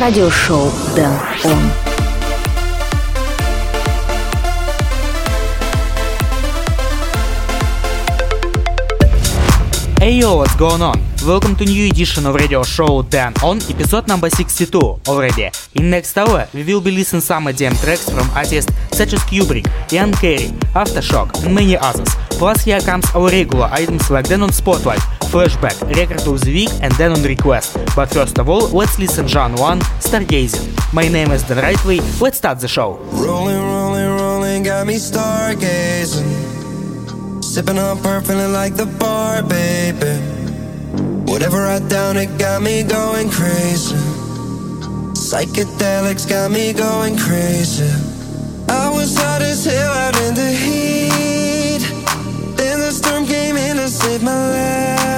радиошоу Дэн Он. Hey yo, what's going on? Welcome to new edition of radio show Dan On, episode number 62 already. In next hour, we will be listening some EDM tracks from artists such as Kubrick, Ian Carey, Aftershock and many others. Plus here comes our regular items like Dan On Spotlight, Flashback, Record of the Week and then On Request. But first of all, let's listen John 1, Stargazing. My name is Dan Rightway, let's start the show. Rolling, rolling, rolling, got me stargazing. Sipping on feeling like the bar, baby. Whatever I down, it got me going crazy. Psychedelics got me going crazy. I was hot as hell out in the heat. Then the storm came in to save my life.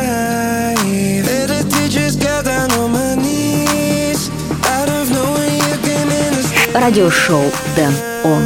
Радиошоу Дэн Он.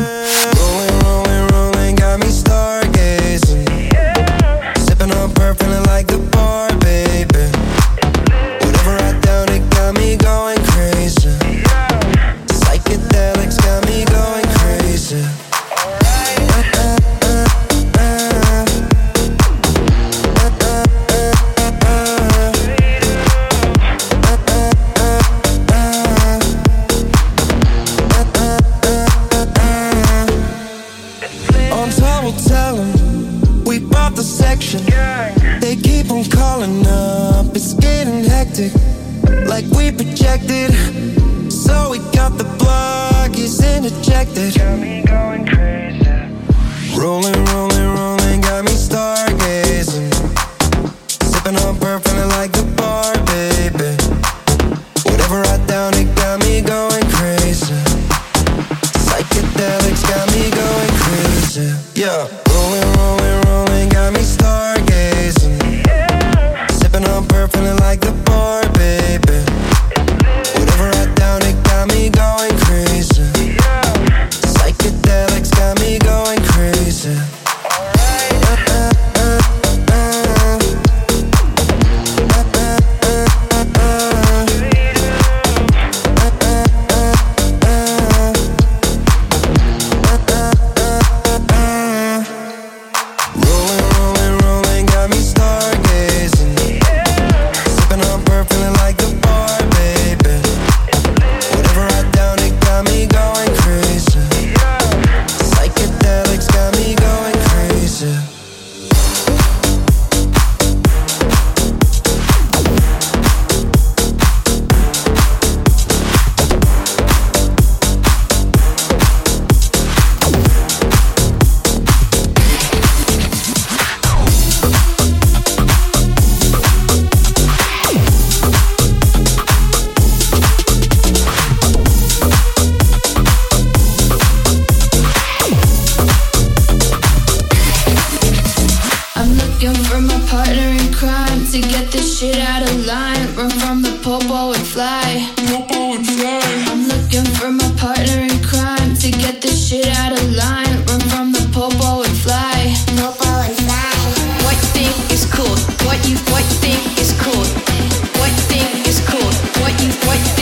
So we got the block, he's interjected. Got me going crazy. Rolling, rolling, foi, foi.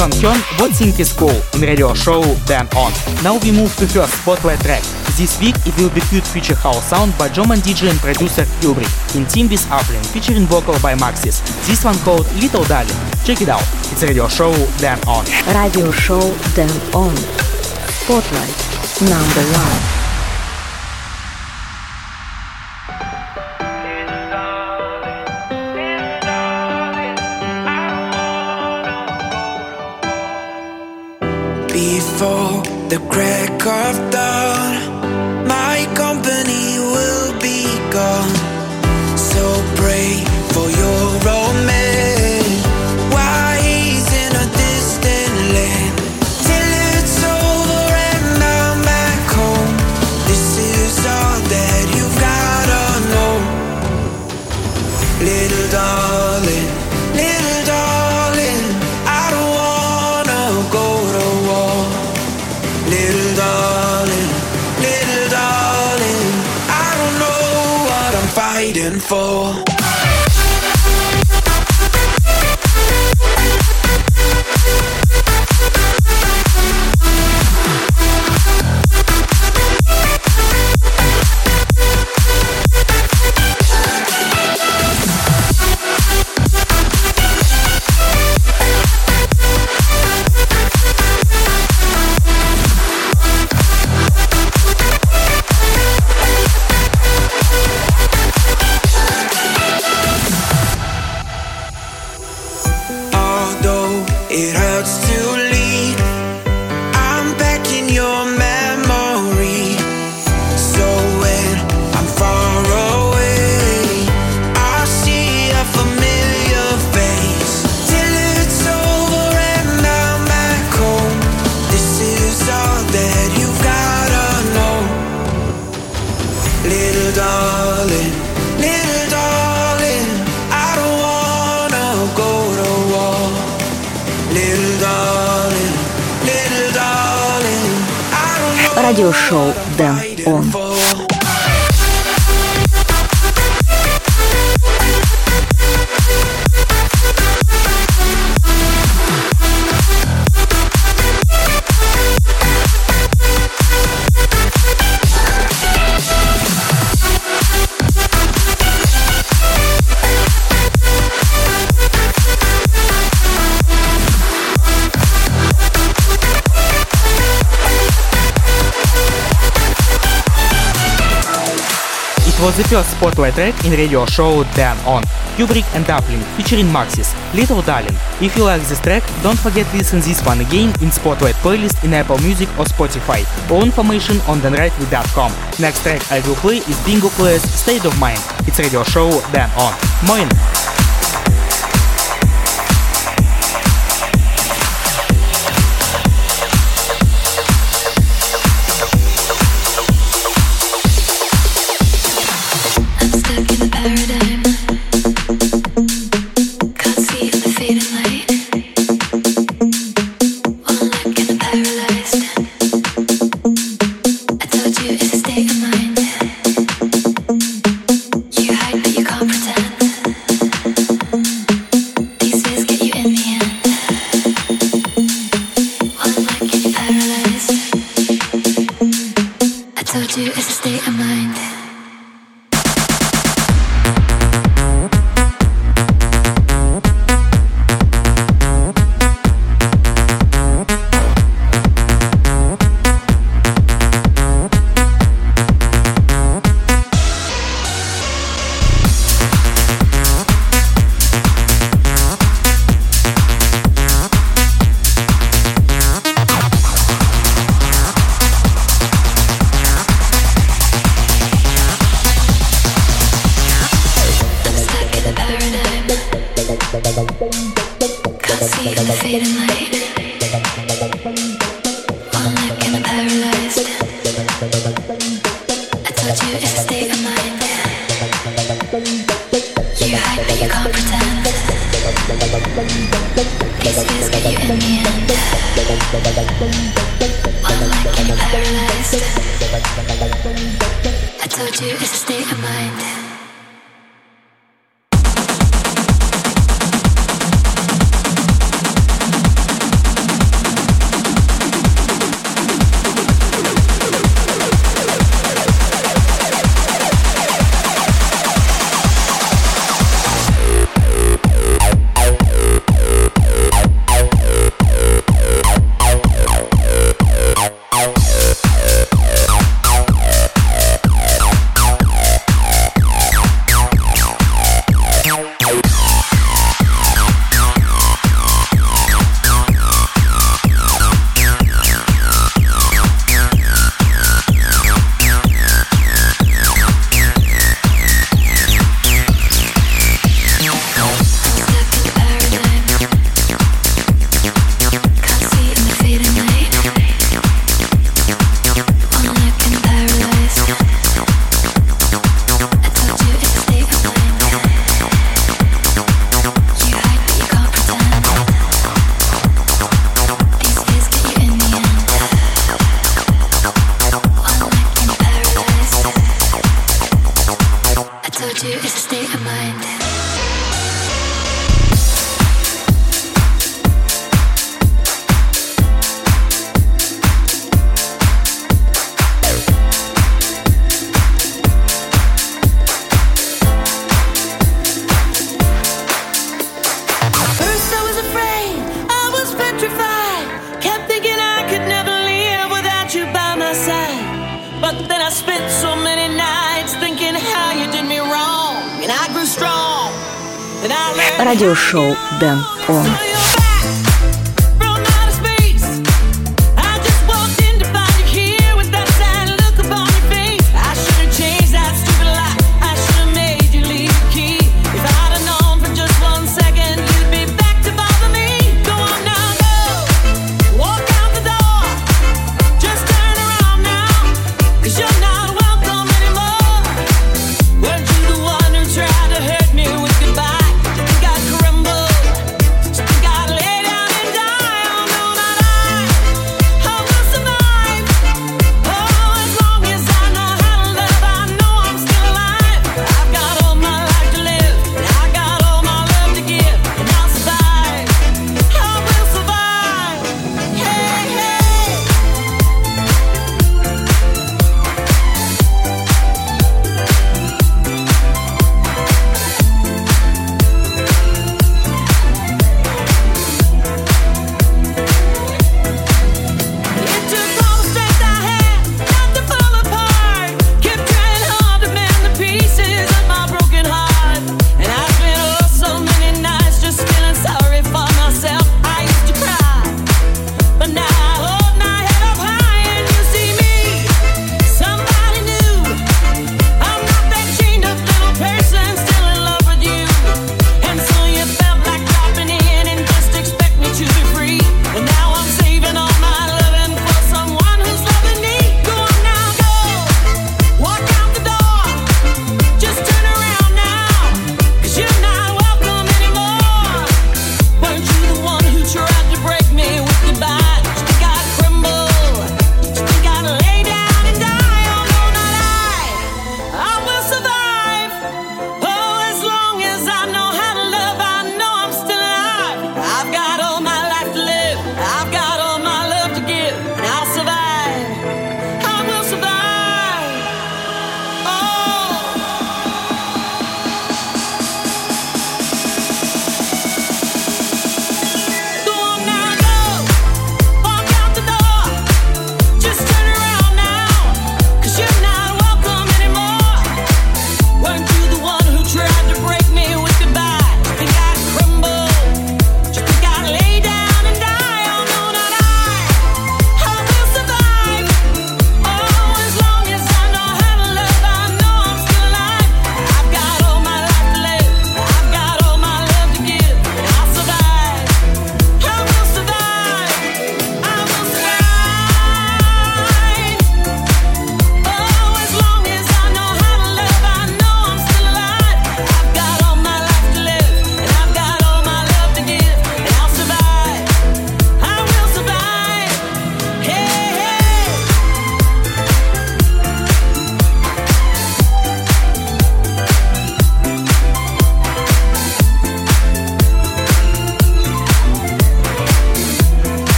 Chon Hyun, What Think Is Cool in radio show Dan On. Now we move to first spotlight track. This week it will be Cute Future House Sound by German DJ and producer Kubrick in team with Uplink featuring vocal by Maxis. This one called Little Darling. Check it out. It's radio show Dan On. Radio show Dan On. Spotlight number one. The crack of spotlight track in radio show Dan On. Kubrick and Dublin featuring Maxis, Little Darling. If you like this track, don't forget to listen this one again in Spotlight playlist in Apple Music or Spotify. All information on danrightway.com. Next track I will play is Bingo Players State of Mind. It's radio show Dan On. Moin!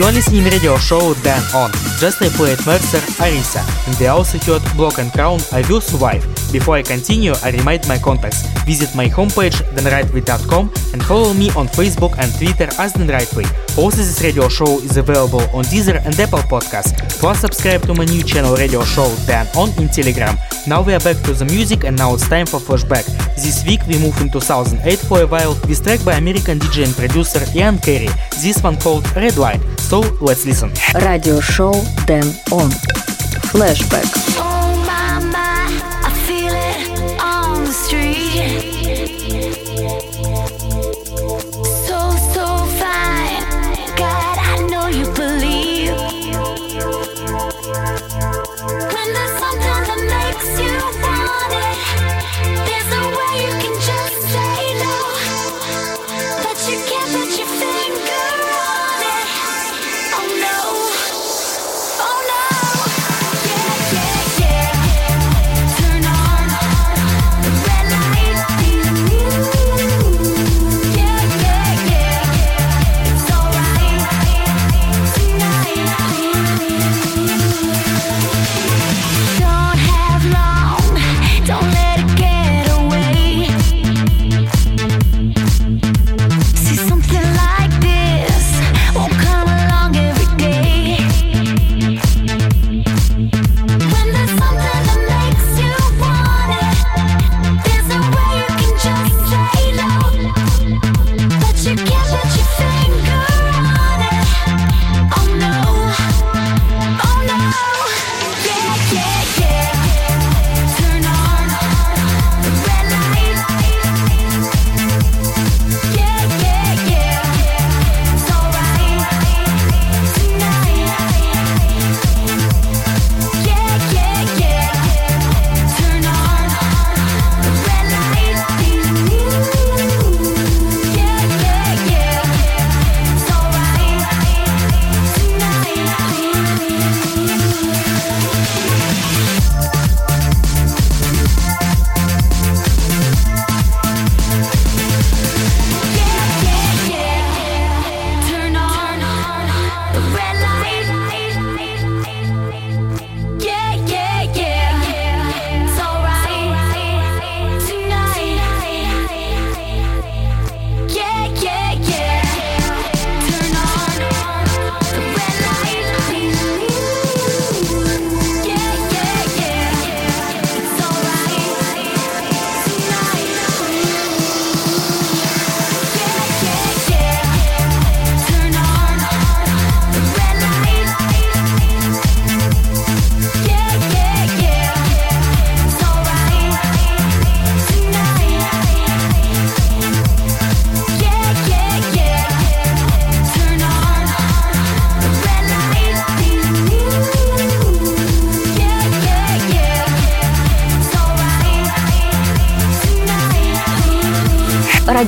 You're listening radio show Dan On. Just I played Mercer Arisa. And they also heard Block and Crown I Will Survive. Before I continue, I remind my contacts. Visit my homepage danrightway.com and follow me on Facebook and Twitter as thenrightway. Also, this radio show is available on Deezer and Apple Podcasts. Plus, subscribe to my new channel radio show Dan on in Telegram. Now we are back to the music and now it's time for flashback. This week we move in 2008 for a while with track by American DJ and producer Ian Carey. This one called Red Light. So let's listen. Radio show Dan on. Flashback.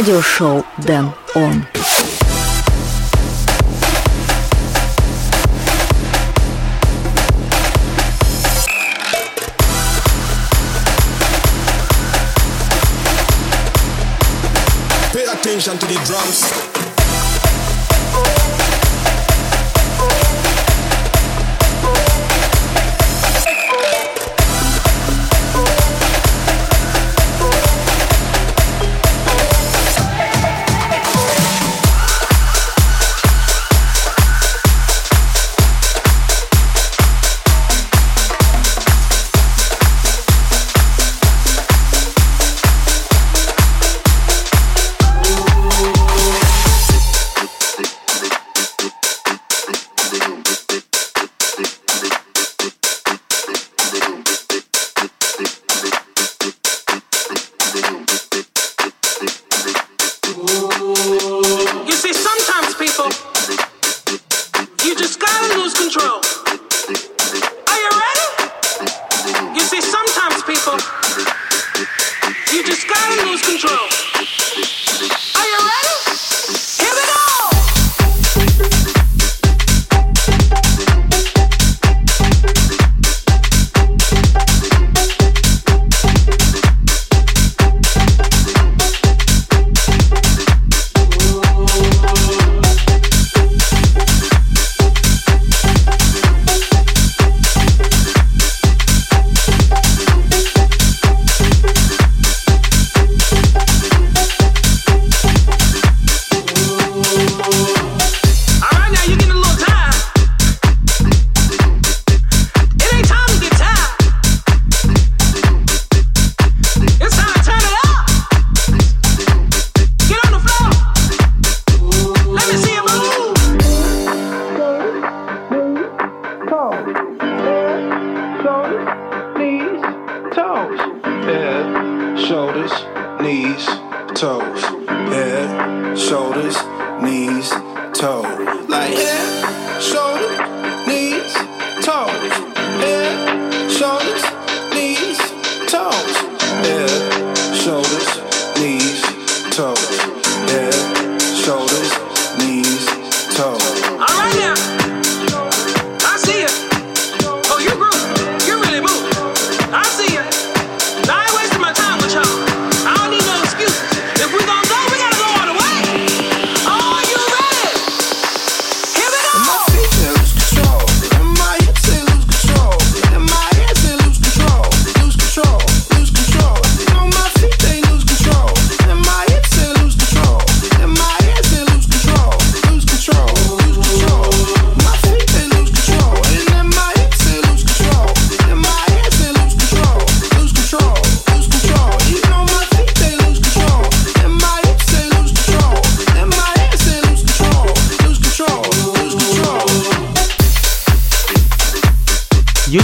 радиошоу Дэн Он. Pay attention to the drums. cold. Head, shoulders, knees, toes. Head, shoulders, knees, toes. Head, shoulders, knees, toes. Like, yeah.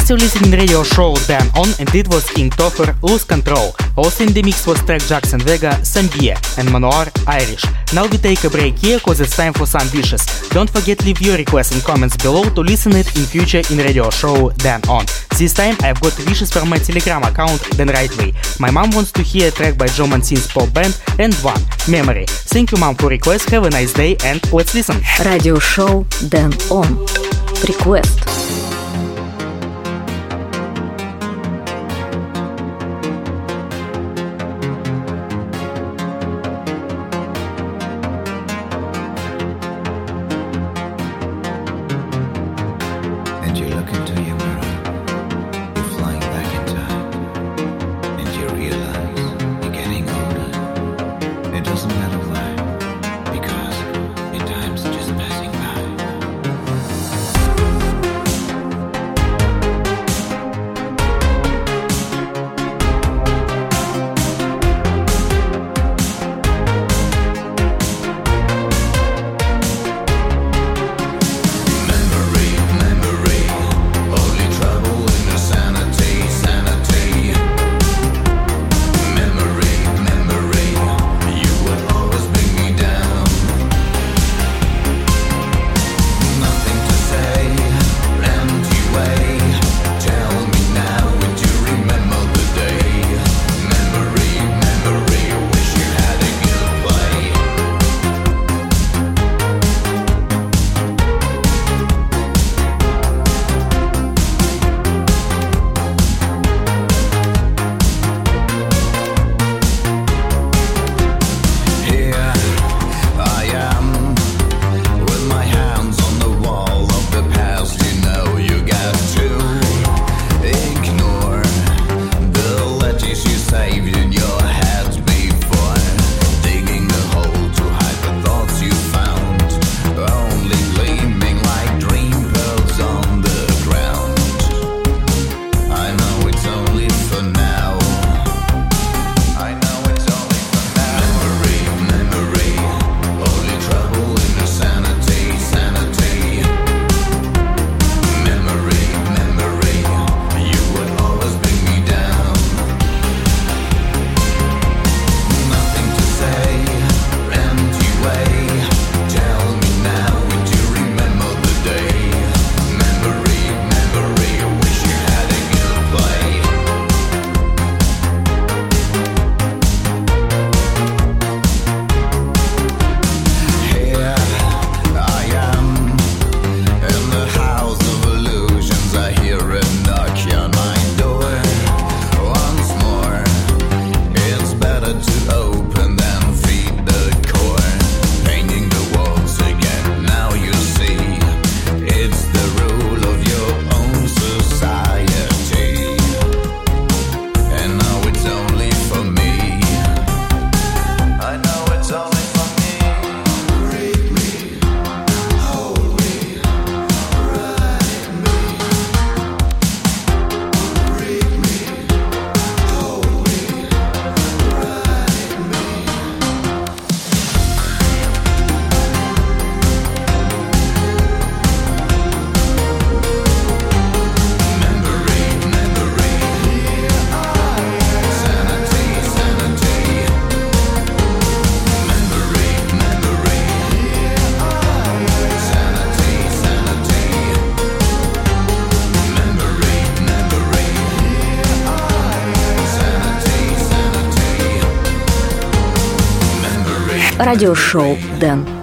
Still listening radio show Dan On and it was King Topher Lose Control. Also in the mix was track Jackson Vega, Sambie and Manoir Irish. Now we take a break here cause it's time for some wishes. Don't forget leave your requests in comments below to listen it in future in radio show Dan On. This time I've got wishes from my telegram account then right Rightway. My mom wants to hear a track by Joe Mancin's pop band and one, Memory. Thank you mom for request, have a nice day and let's listen. Radio show Dan On. Request. радиошоу «Дэн».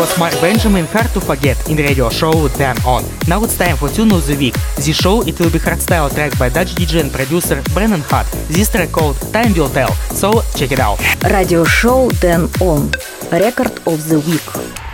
because Mark Benjamin hard to forget in radio show Then On. Now it's time for tune of the week. This show it will be hardstyle track by Dutch DJ and producer Brennan Hart. This track called Time Will Tell. So check it out. Radio show Then On. Record of the week.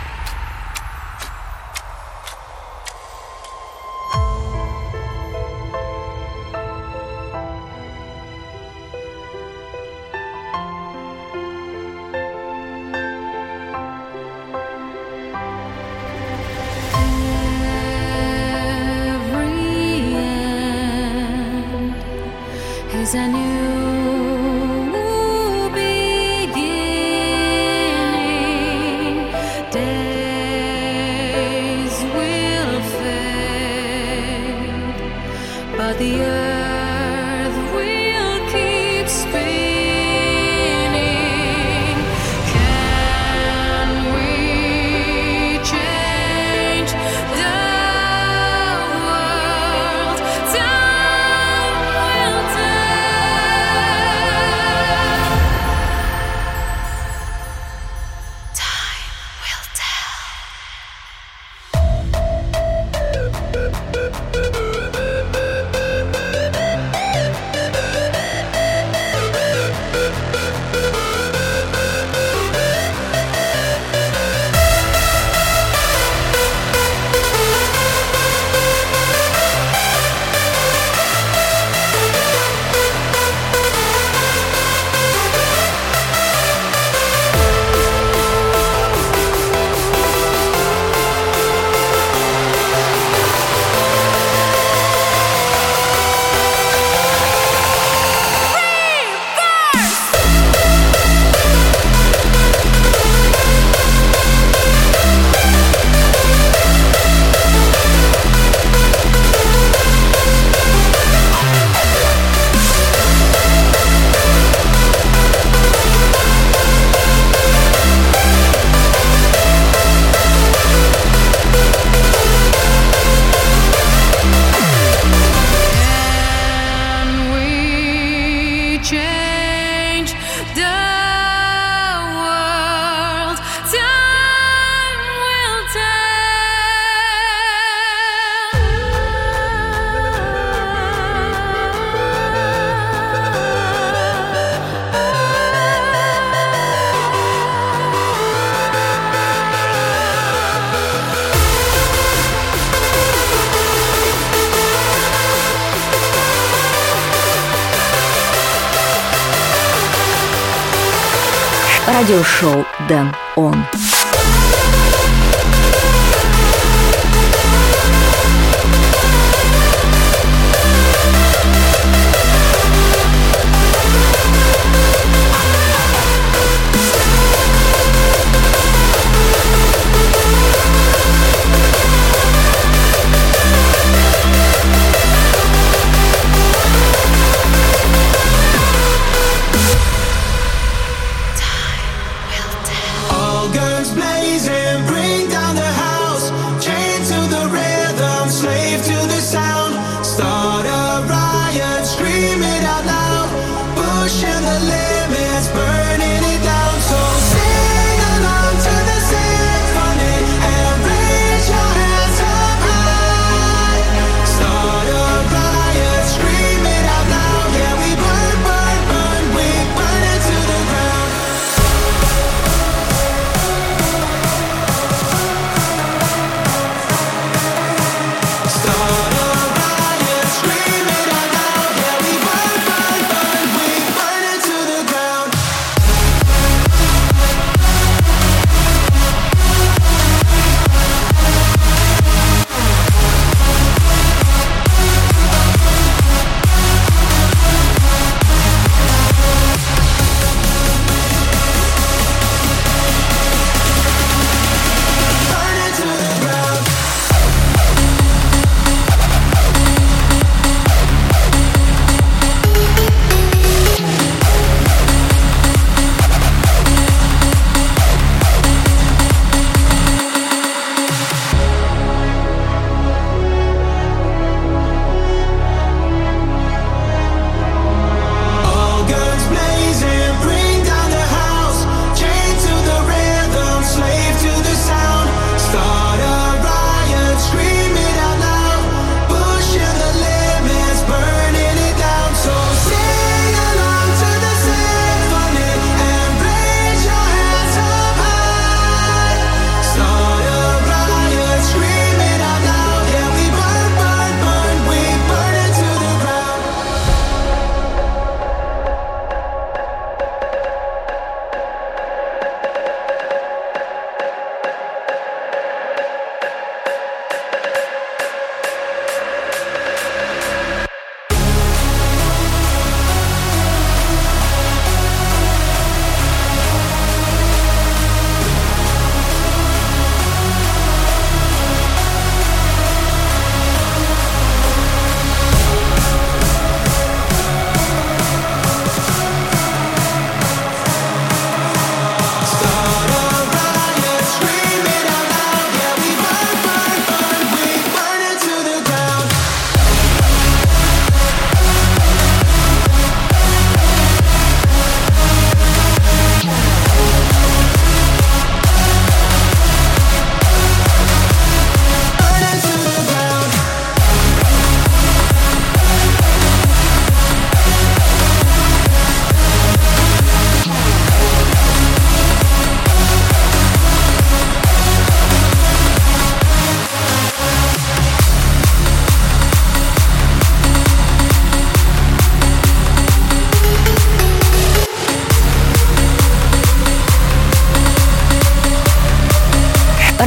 就收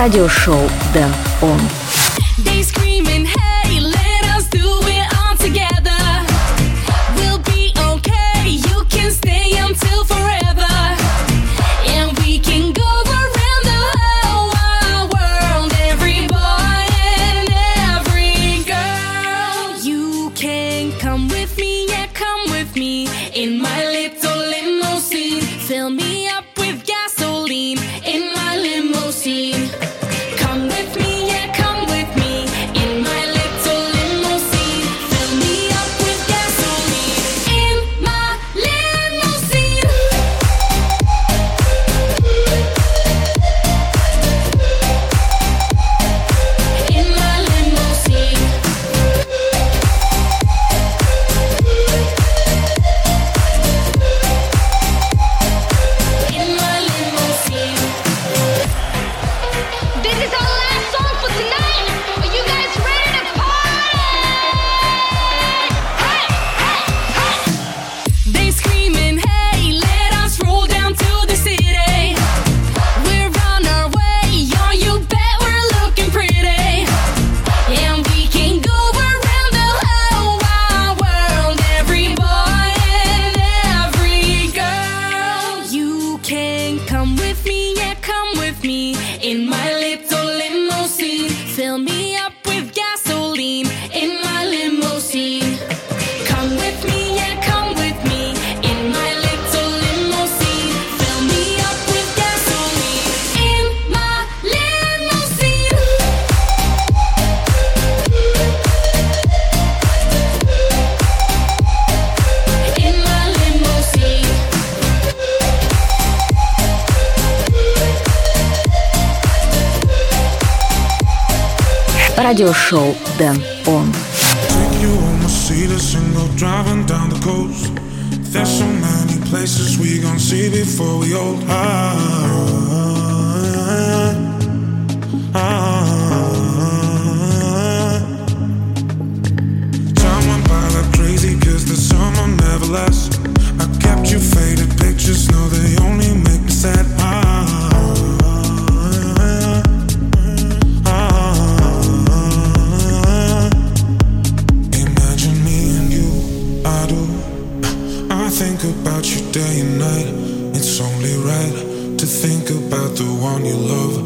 Радиошоу Дэн Он. 就手 one you love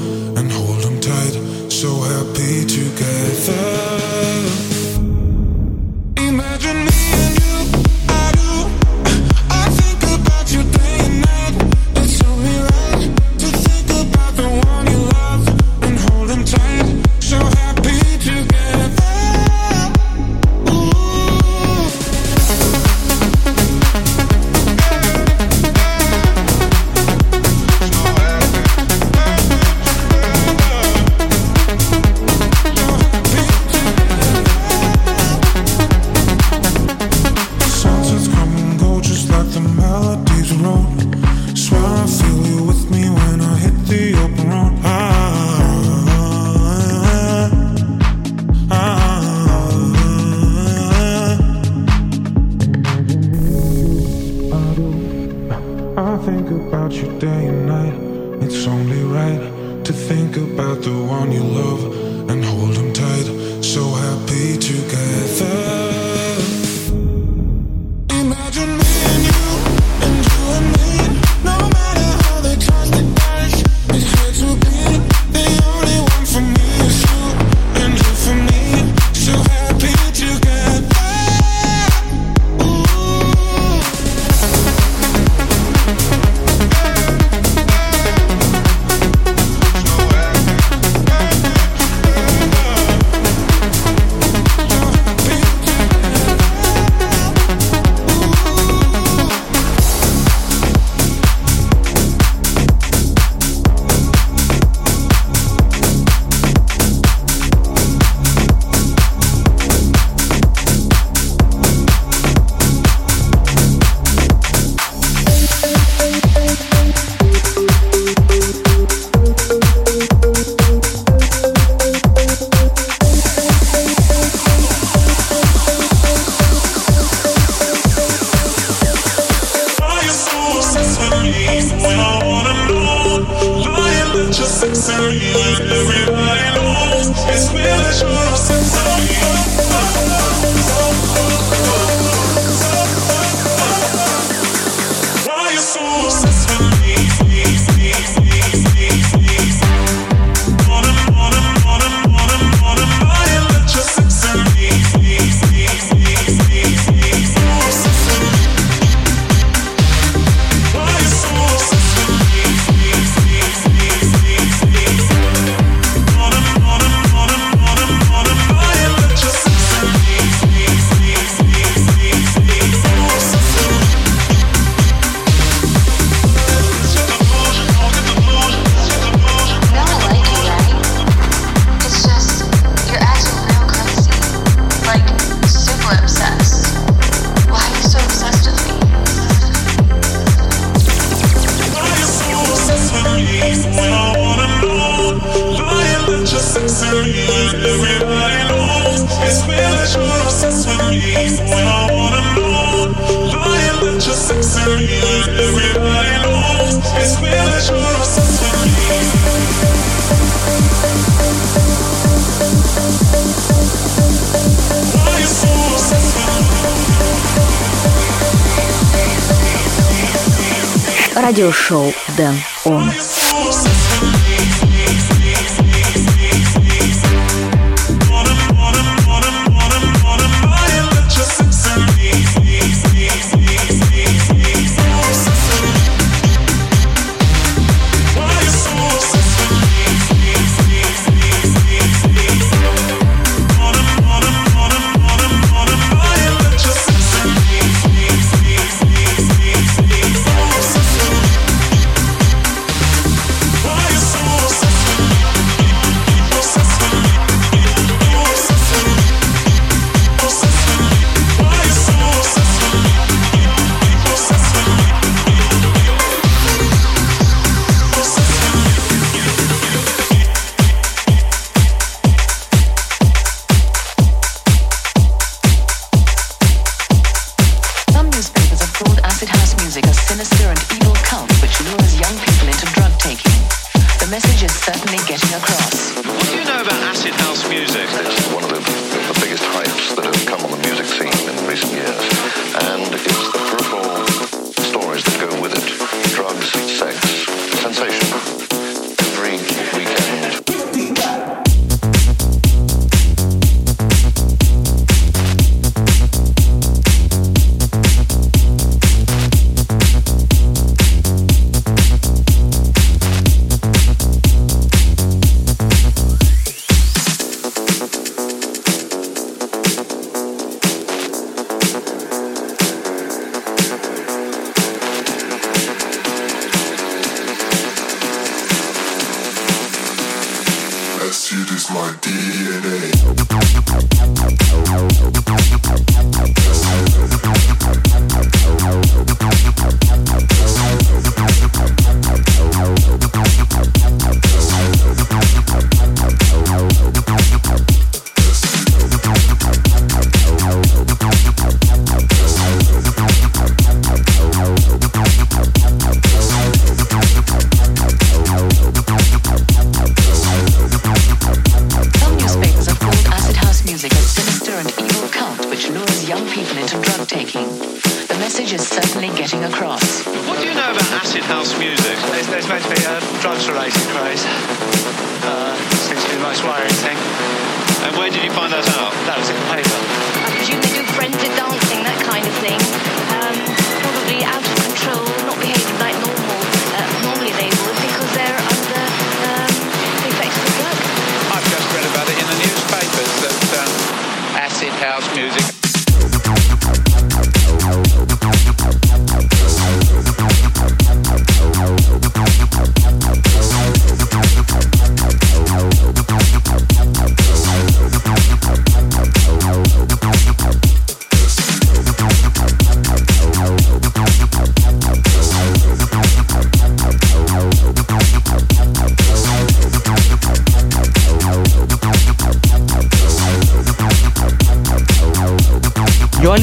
Радиошоу Дэн Он.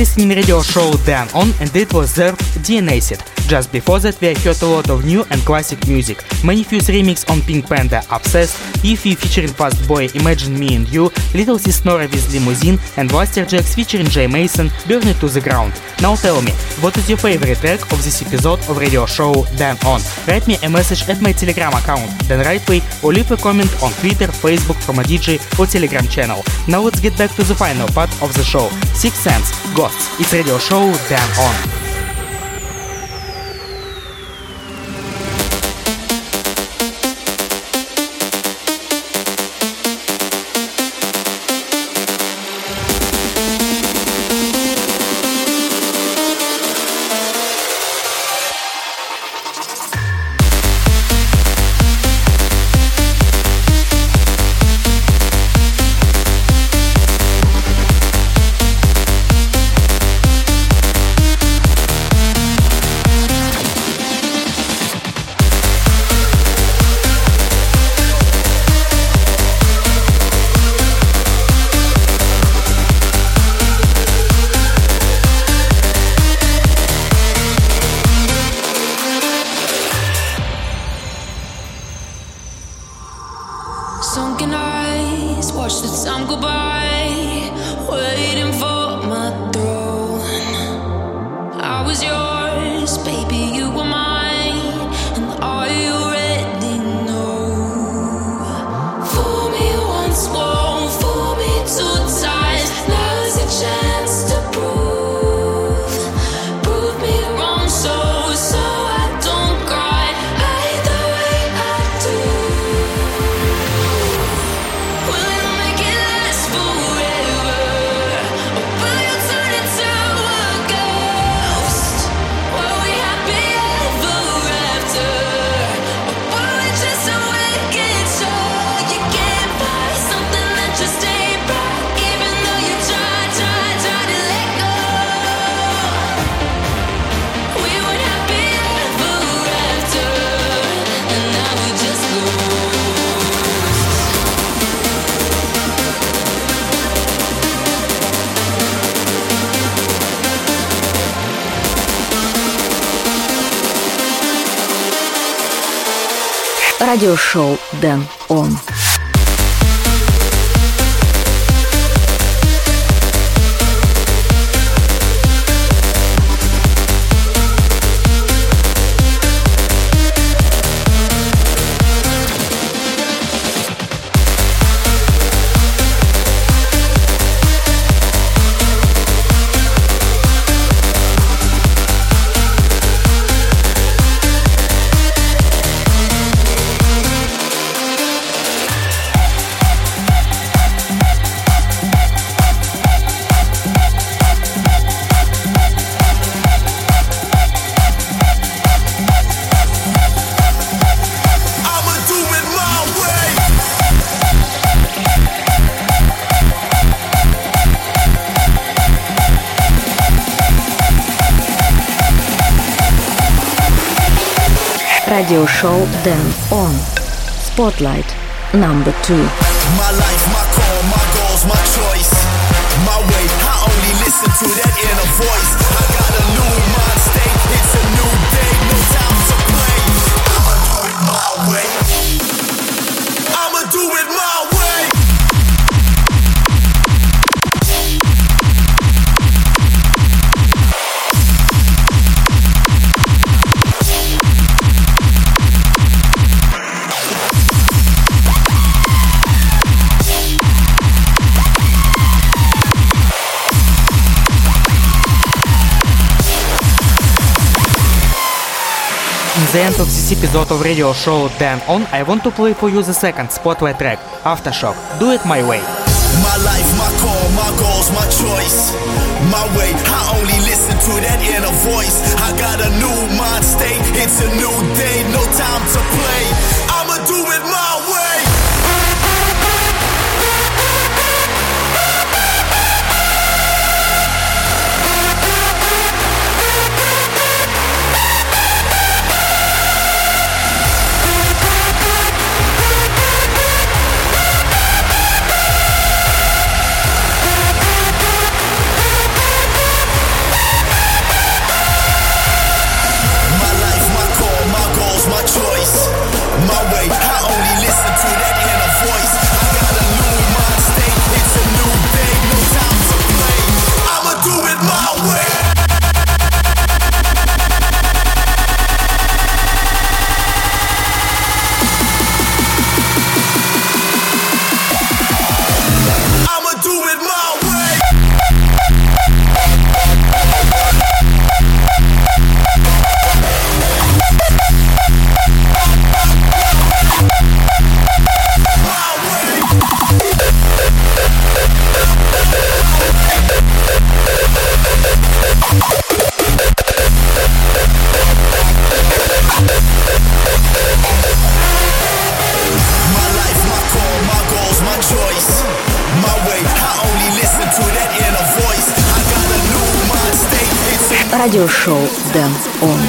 Are listening radio show Dan On and it was Zerp DNA Set. Just before that we heard a lot of new and classic music. Manifuse remix on Pink Panda Obsessed, Ify featuring Fast Boy Imagine Me and You, Little Sis Nora with Limousine and Blasterjaxx featuring Jay Mason Burn It to the Ground. Now tell me, what is your favorite track of this episode of radio show Dan On? Write me a message at my telegram account Dan Rightway or leave a comment on Twitter, Facebook from a DJ or telegram channel. Now let's get back to the final part of the show. Six Sense, Ghosts. It's radio show Dan On. Радиошоу Дэн Он. Dance On. Spotlight number two. This episode of radio show Dan On, I want to play for you the second spotlight track, Aftershock. Do it my way. My life, my call, my goals, my choice. My way, I only listen to that inner voice. I got a new mind state, it's a new day, no time to play. I'ma Радиошоу Дэн Он.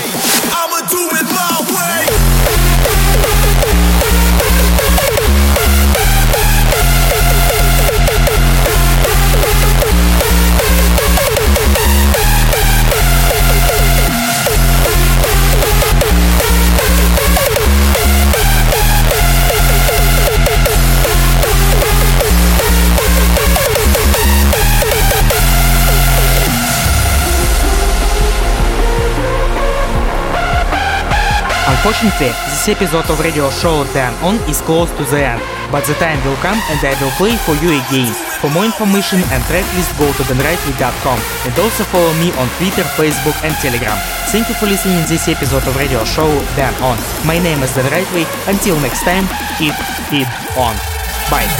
Unfortunately, this episode of radio show Dan On is close to the end, but the time will come and I will play for you again. For more information and tracklist go to danrightway.com and also follow me on Twitter, Facebook and Telegram. Thank you for listening this episode of radio show Dan On. My name is Dan Rightway. Until next time, keep it on. Bye.